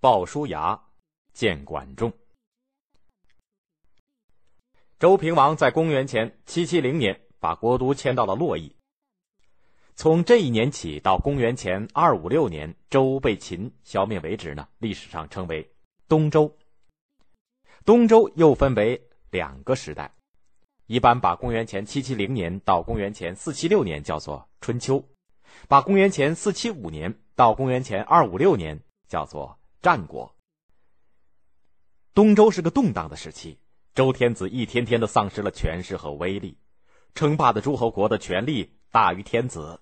鲍叔牙见管仲。周平王在公元前七七零年把国都迁到了洛邑。从这一年起到公元前二五六年，周被秦消灭为止呢，历史上称为东周。东周又分为两个时代，一般把公元前七七零年到公元前四七六年叫做春秋，把公元前四七五年到公元前二五六年叫做战国。东周是个动荡的时期，周天子一天天的丧失了权势和威力，称霸的诸侯国的权力大于天子。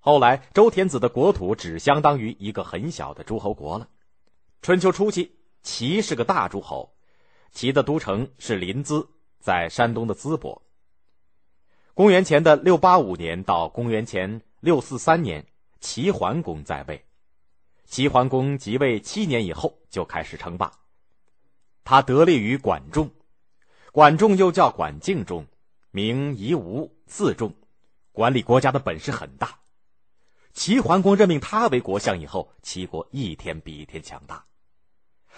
后来，周天子的国土只相当于一个很小的诸侯国了。春秋初期，齐是个大诸侯，齐的都城是临淄，在山东的淄博。公元前的六八五年到公元前六四三年，齐桓公在位。齐桓公即位七年以后就开始称霸，他得力于管仲，管仲又叫管敬仲，名夷吾，字仲，管理国家的本事很大。齐桓公任命他为国相以后，齐国一天比一天强大。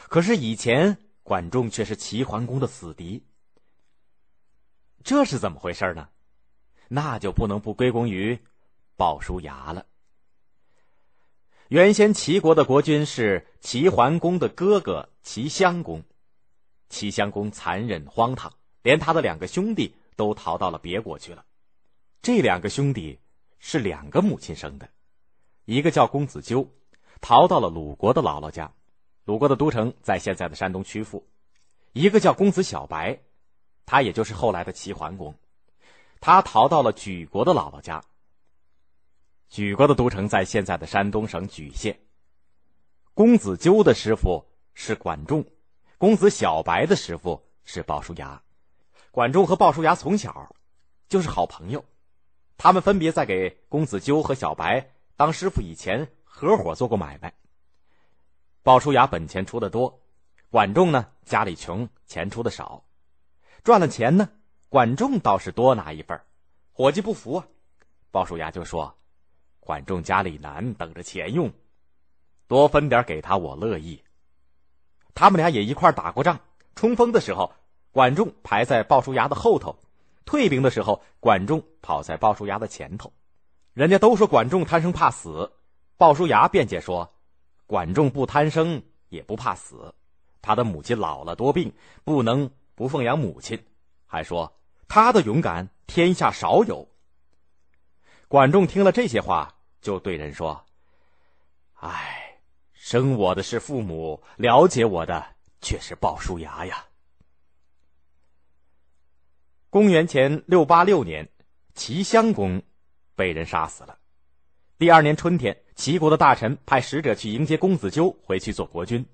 可是以前管仲却是齐桓公的死敌，这是怎么回事呢？那就不能不归功于鲍叔牙了。原先齐国的国君是齐桓公的哥哥齐襄公，齐襄公残忍荒唐，连他的两个兄弟都逃到了别国去了。这两个兄弟是两个母亲生的。一个叫公子纠，逃到了鲁国的姥姥家，鲁国的都城在现在的山东曲阜；一个叫公子小白，他也就是后来的齐桓公，他逃到了莒国的姥姥家。莒国的都城在现在的山东省莒县。公子纠的师傅是管仲，公子小白的师傅是鲍叔牙。管仲和鲍叔牙从小就是好朋友，他们分别在给公子纠和小白。当师傅以前合伙做过买卖。鲍叔牙本钱出的多，管仲呢家里穷，钱出的少。赚了钱呢，管仲倒是多拿一份伙计不服啊，鲍叔牙就说：“管仲家里难，等着钱用，多分点给他，我乐意。”他们俩也一块打过仗，冲锋的时候，管仲排在鲍叔牙的后头；退兵的时候，管仲跑在鲍叔牙的前头。人家都说管仲贪生怕死，鲍叔牙辩解说，管仲不贪生也不怕死，他的母亲老了多病，不能不奉养母亲，还说他的勇敢天下少有。管仲听了这些话，就对人说：“哎，生我的是父母，了解我的却是鲍叔牙呀。”公元前六八六年，齐襄公。被人杀死了。第二年春天，齐国的大臣派使者去迎接公子纠回去做国君。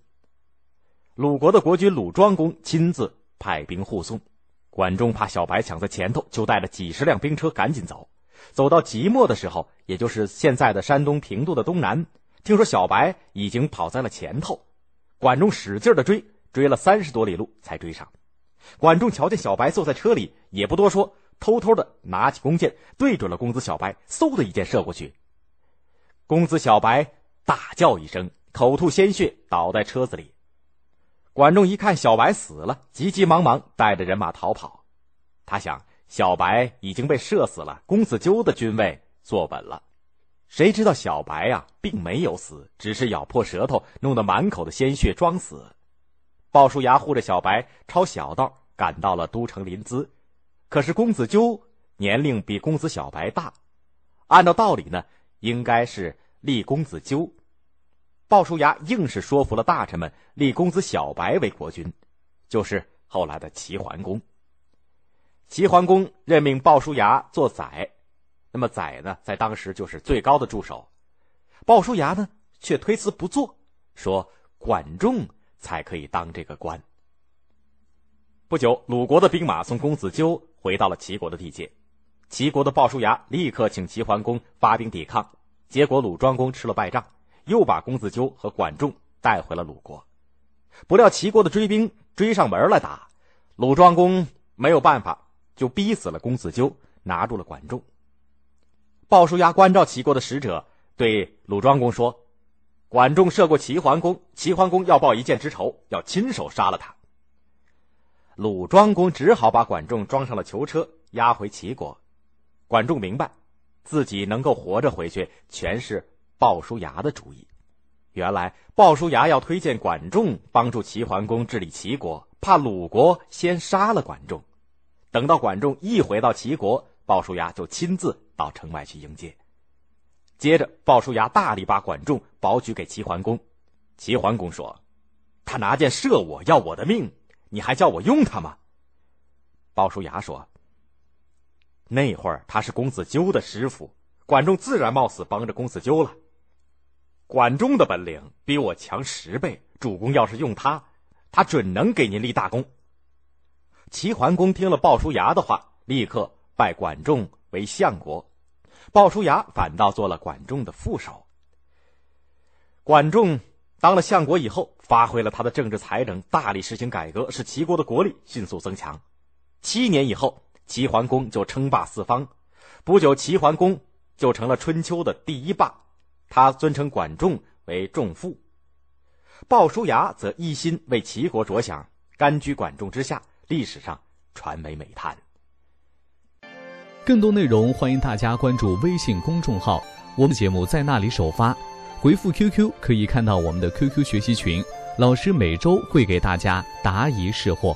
鲁国的国君鲁庄公亲自派兵护送。管仲怕小白抢在前头，就带了几十辆兵车赶紧走。走到即墨的时候，也就是现在的山东平度的东南，听说小白已经跑在了前头。管仲使劲的追，追了三十多里路才追上。管仲瞧见小白坐在车里，也不多说。偷偷的拿起弓箭，对准了公子小白，嗖的一箭射过去。公子小白大叫一声，口吐鲜血，倒在车子里。管仲一看小白死了，急急忙忙带着人马逃跑。他想，小白已经被射死了，公子纠的军位坐稳了。谁知道小白呀，并没有死，只是咬破舌头，弄得满口的鲜血，装死。鲍叔牙护着小白，抄小道赶到了都城临淄。可是公子纠年龄比公子小白大，按照道理呢，应该是立公子纠。鲍叔牙硬是说服了大臣们，立公子小白为国君，就是后来的齐桓公。齐桓公任命鲍叔牙做宰，那么宰呢，在当时就是最高的助手。鲍叔牙呢，却推辞不做，说管仲才可以当这个官。不久，鲁国的兵马送公子纠。回到了齐国的地界，齐国的鲍叔牙立刻请齐桓公发兵抵抗，结果鲁庄公吃了败仗，又把公子纠和管仲带回了鲁国。不料齐国的追兵追上门来打，鲁庄公没有办法，就逼死了公子纠，拿住了管仲。鲍叔牙关照齐国的使者，对鲁庄公说：“管仲射过齐桓公，齐桓公要报一箭之仇，要亲手杀了他。鲁庄公只好把管仲装上了囚车，押回齐国。管仲明白，自己能够活着回去，全是鲍叔牙的主意。原来鲍叔牙要推荐管仲帮助齐桓公治理齐国，怕鲁国先杀了管仲。等到管仲一回到齐国，鲍叔牙就亲自到城外去迎接。接着，鲍叔牙大力把管仲保举给齐桓公。齐桓公说：“他拿箭射我，要我的命，你还叫我用他吗？”鲍叔牙说：“那会儿他是公子纠的师傅，管仲自然冒死帮着公子纠了。管仲的本领比我强十倍，主公要是用他，他准能给您立大功。”齐桓公听了鲍叔牙的话，立刻拜管仲为相国。鲍叔牙反倒做了管仲的副手。管仲当了相国以后，发挥了他的政治才能，大力实行改革，使齐国的国力迅速增强。七年以后，齐桓公就称霸四方。不久，齐桓公就成了春秋的第一霸。他尊称管仲为仲父。鲍叔牙则一心为齐国着想，甘居管仲之下，历史上传为美谈。更多内容，欢迎大家关注微信公众号，我们节目在那里首发。回复 QQ 可以看到我们的 QQ 学习群，老师每周会给大家答疑释惑。